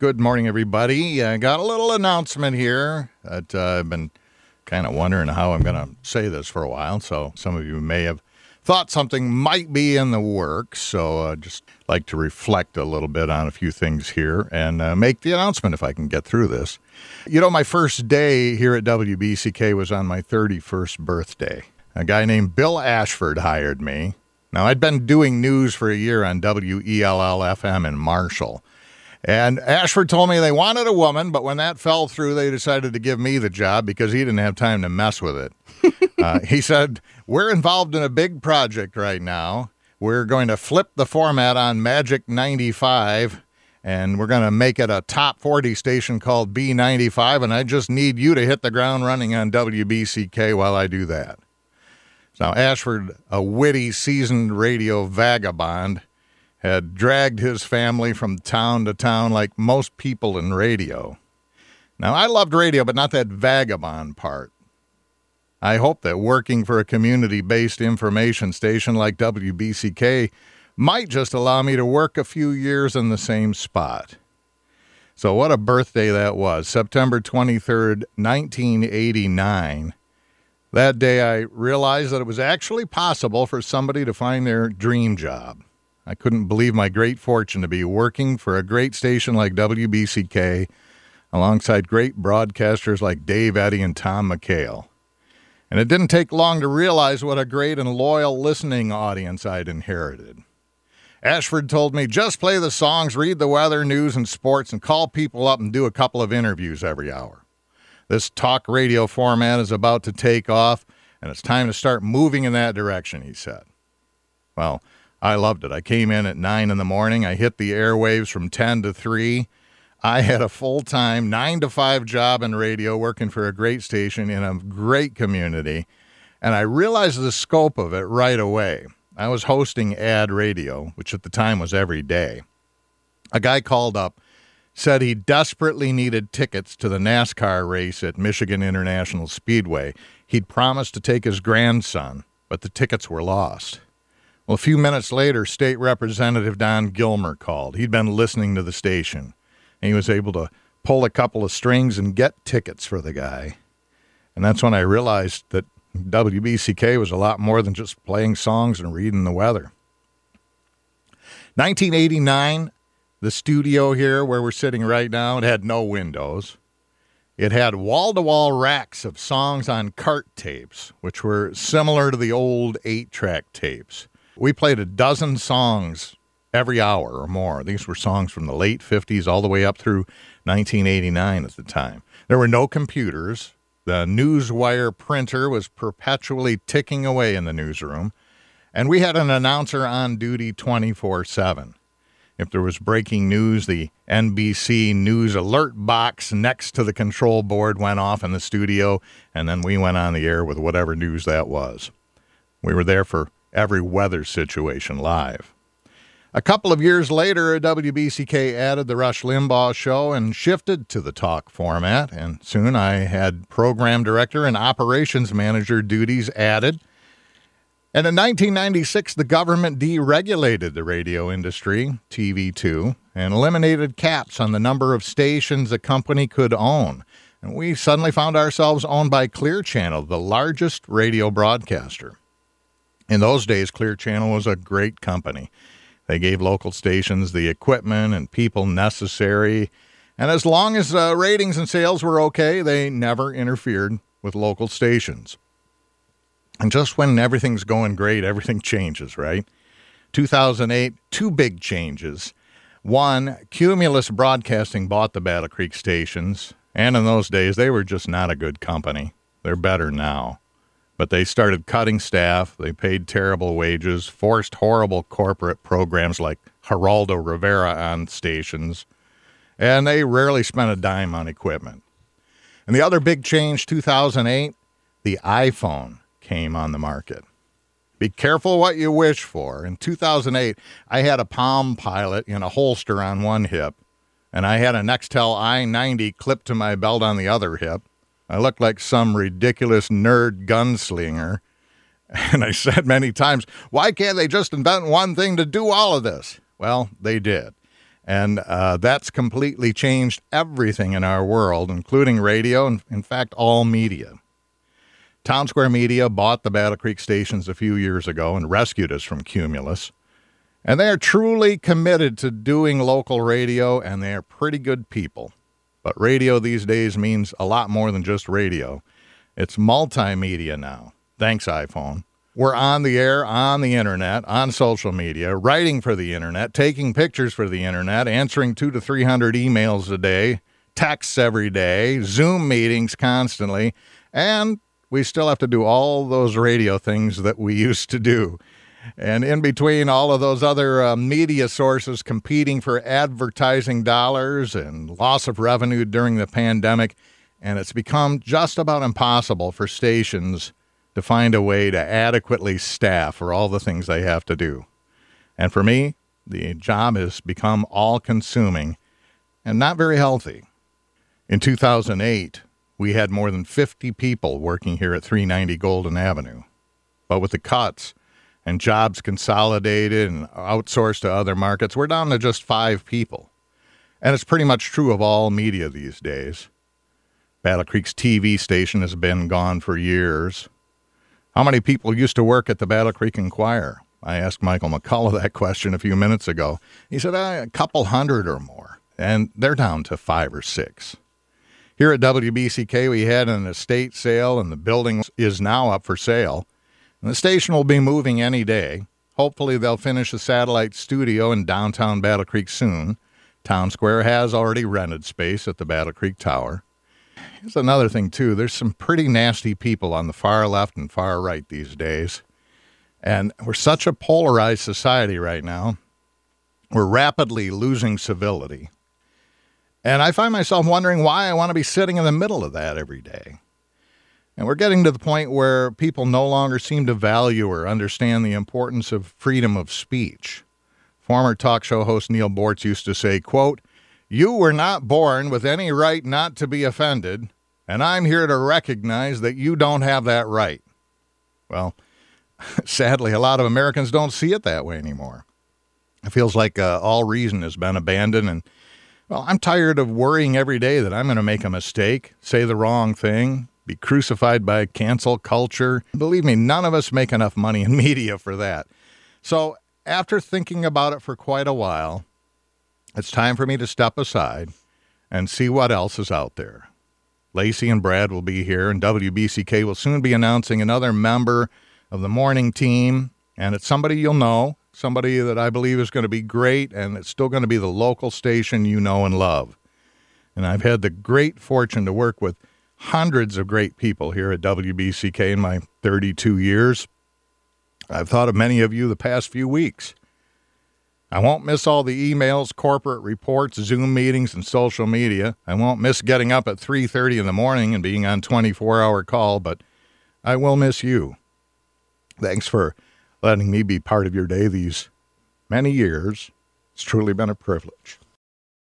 Good morning, everybody. I got a little announcement here that uh, I've been kind of wondering how I'm going to say this for a while. So some of you may have thought something might be in the works. So uh, just like to reflect a little bit on a few things here and uh, make the announcement if I can get through this. You know, my first day here at WBCK was on my 31st birthday. A guy named Bill Ashford hired me. Now, I'd been doing news for a year on WELL FM in Marshall. And Ashford told me they wanted a woman, but when that fell through, they decided to give me the job because he didn't have time to mess with it. uh, he said, We're involved in a big project right now. We're going to flip the format on Magic 95 and we're going to make it a top 40 station called B95. And I just need you to hit the ground running on WBCK while I do that. Now, Ashford, a witty, seasoned radio vagabond, had dragged his family from town to town like most people in radio. Now, I loved radio, but not that vagabond part. I hope that working for a community based information station like WBCK might just allow me to work a few years in the same spot. So, what a birthday that was September 23rd, 1989. That day, I realized that it was actually possible for somebody to find their dream job. I couldn't believe my great fortune to be working for a great station like WBCK alongside great broadcasters like Dave Eddy and Tom McHale. And it didn't take long to realize what a great and loyal listening audience I'd inherited. Ashford told me just play the songs, read the weather, news, and sports, and call people up and do a couple of interviews every hour. This talk radio format is about to take off, and it's time to start moving in that direction, he said. Well, I loved it. I came in at nine in the morning. I hit the airwaves from 10 to 3. I had a full time nine to five job in radio working for a great station in a great community. And I realized the scope of it right away. I was hosting ad radio, which at the time was every day. A guy called up, said he desperately needed tickets to the NASCAR race at Michigan International Speedway. He'd promised to take his grandson, but the tickets were lost. Well, a few minutes later, State Representative Don Gilmer called. He'd been listening to the station, and he was able to pull a couple of strings and get tickets for the guy. And that's when I realized that WBCK was a lot more than just playing songs and reading the weather. 1989, the studio here where we're sitting right now, it had no windows. It had wall to wall racks of songs on cart tapes, which were similar to the old eight track tapes. We played a dozen songs every hour or more. These were songs from the late 50s all the way up through 1989 at the time. There were no computers. The Newswire printer was perpetually ticking away in the newsroom. And we had an announcer on duty 24 7. If there was breaking news, the NBC News alert box next to the control board went off in the studio, and then we went on the air with whatever news that was. We were there for every weather situation live. A couple of years later, WBCK added the Rush Limbaugh show and shifted to the talk format, and soon I had program director and operations manager duties added. And in 1996, the government deregulated the radio industry, TV2, and eliminated caps on the number of stations a company could own. And we suddenly found ourselves owned by Clear Channel, the largest radio broadcaster. In those days, Clear Channel was a great company. They gave local stations the equipment and people necessary. And as long as uh, ratings and sales were okay, they never interfered with local stations. And just when everything's going great, everything changes, right? 2008, two big changes. One, Cumulus Broadcasting bought the Battle Creek stations, and in those days, they were just not a good company. They're better now. But they started cutting staff, they paid terrible wages, forced horrible corporate programs like Geraldo Rivera on stations, and they rarely spent a dime on equipment. And the other big change, 2008, the iPhone came on the market. Be careful what you wish for. In 2008, I had a Palm Pilot in a holster on one hip, and I had a Nextel i90 clipped to my belt on the other hip. I looked like some ridiculous nerd gunslinger. And I said many times, why can't they just invent one thing to do all of this? Well, they did. And uh, that's completely changed everything in our world, including radio and, in fact, all media. Townsquare Media bought the Battle Creek stations a few years ago and rescued us from Cumulus. And they are truly committed to doing local radio, and they are pretty good people. But radio these days means a lot more than just radio. It's multimedia now. Thanks, iPhone. We're on the air, on the internet, on social media, writing for the internet, taking pictures for the internet, answering two to 300 emails a day, texts every day, Zoom meetings constantly, and we still have to do all those radio things that we used to do. And in between all of those other uh, media sources competing for advertising dollars and loss of revenue during the pandemic, and it's become just about impossible for stations to find a way to adequately staff for all the things they have to do. And for me, the job has become all consuming and not very healthy. In 2008, we had more than 50 people working here at 390 Golden Avenue. But with the cuts and jobs consolidated and outsourced to other markets, we're down to just five people. And it's pretty much true of all media these days. Battle Creek's TV station has been gone for years. How many people used to work at the Battle Creek Enquirer? I asked Michael McCullough that question a few minutes ago. He said uh, a couple hundred or more, and they're down to five or six. Here at WBCK, we had an estate sale, and the building is now up for sale. And the station will be moving any day. Hopefully, they'll finish a satellite studio in downtown Battle Creek soon. Townsquare has already rented space at the Battle Creek Tower. Here's another thing, too. There's some pretty nasty people on the far left and far right these days. And we're such a polarized society right now. We're rapidly losing civility. And I find myself wondering why I want to be sitting in the middle of that every day. And we're getting to the point where people no longer seem to value or understand the importance of freedom of speech. Former talk show host Neil Boortz used to say, quote, You were not born with any right not to be offended, and I'm here to recognize that you don't have that right. Well, sadly, a lot of Americans don't see it that way anymore. It feels like uh, all reason has been abandoned and well, I'm tired of worrying every day that I'm going to make a mistake, say the wrong thing, be crucified by cancel culture. Believe me, none of us make enough money in media for that. So, after thinking about it for quite a while, it's time for me to step aside and see what else is out there. Lacey and Brad will be here, and WBCK will soon be announcing another member of the morning team, and it's somebody you'll know somebody that I believe is going to be great, and it's still going to be the local station you know and love. And I've had the great fortune to work with hundreds of great people here at WBCK in my 32 years. I've thought of many of you the past few weeks. I won't miss all the emails, corporate reports, Zoom meetings, and social media. I won't miss getting up at 3:30 in the morning and being on 24-hour call, but I will miss you. Thanks for letting me be part of your day these many years. It's truly been a privilege.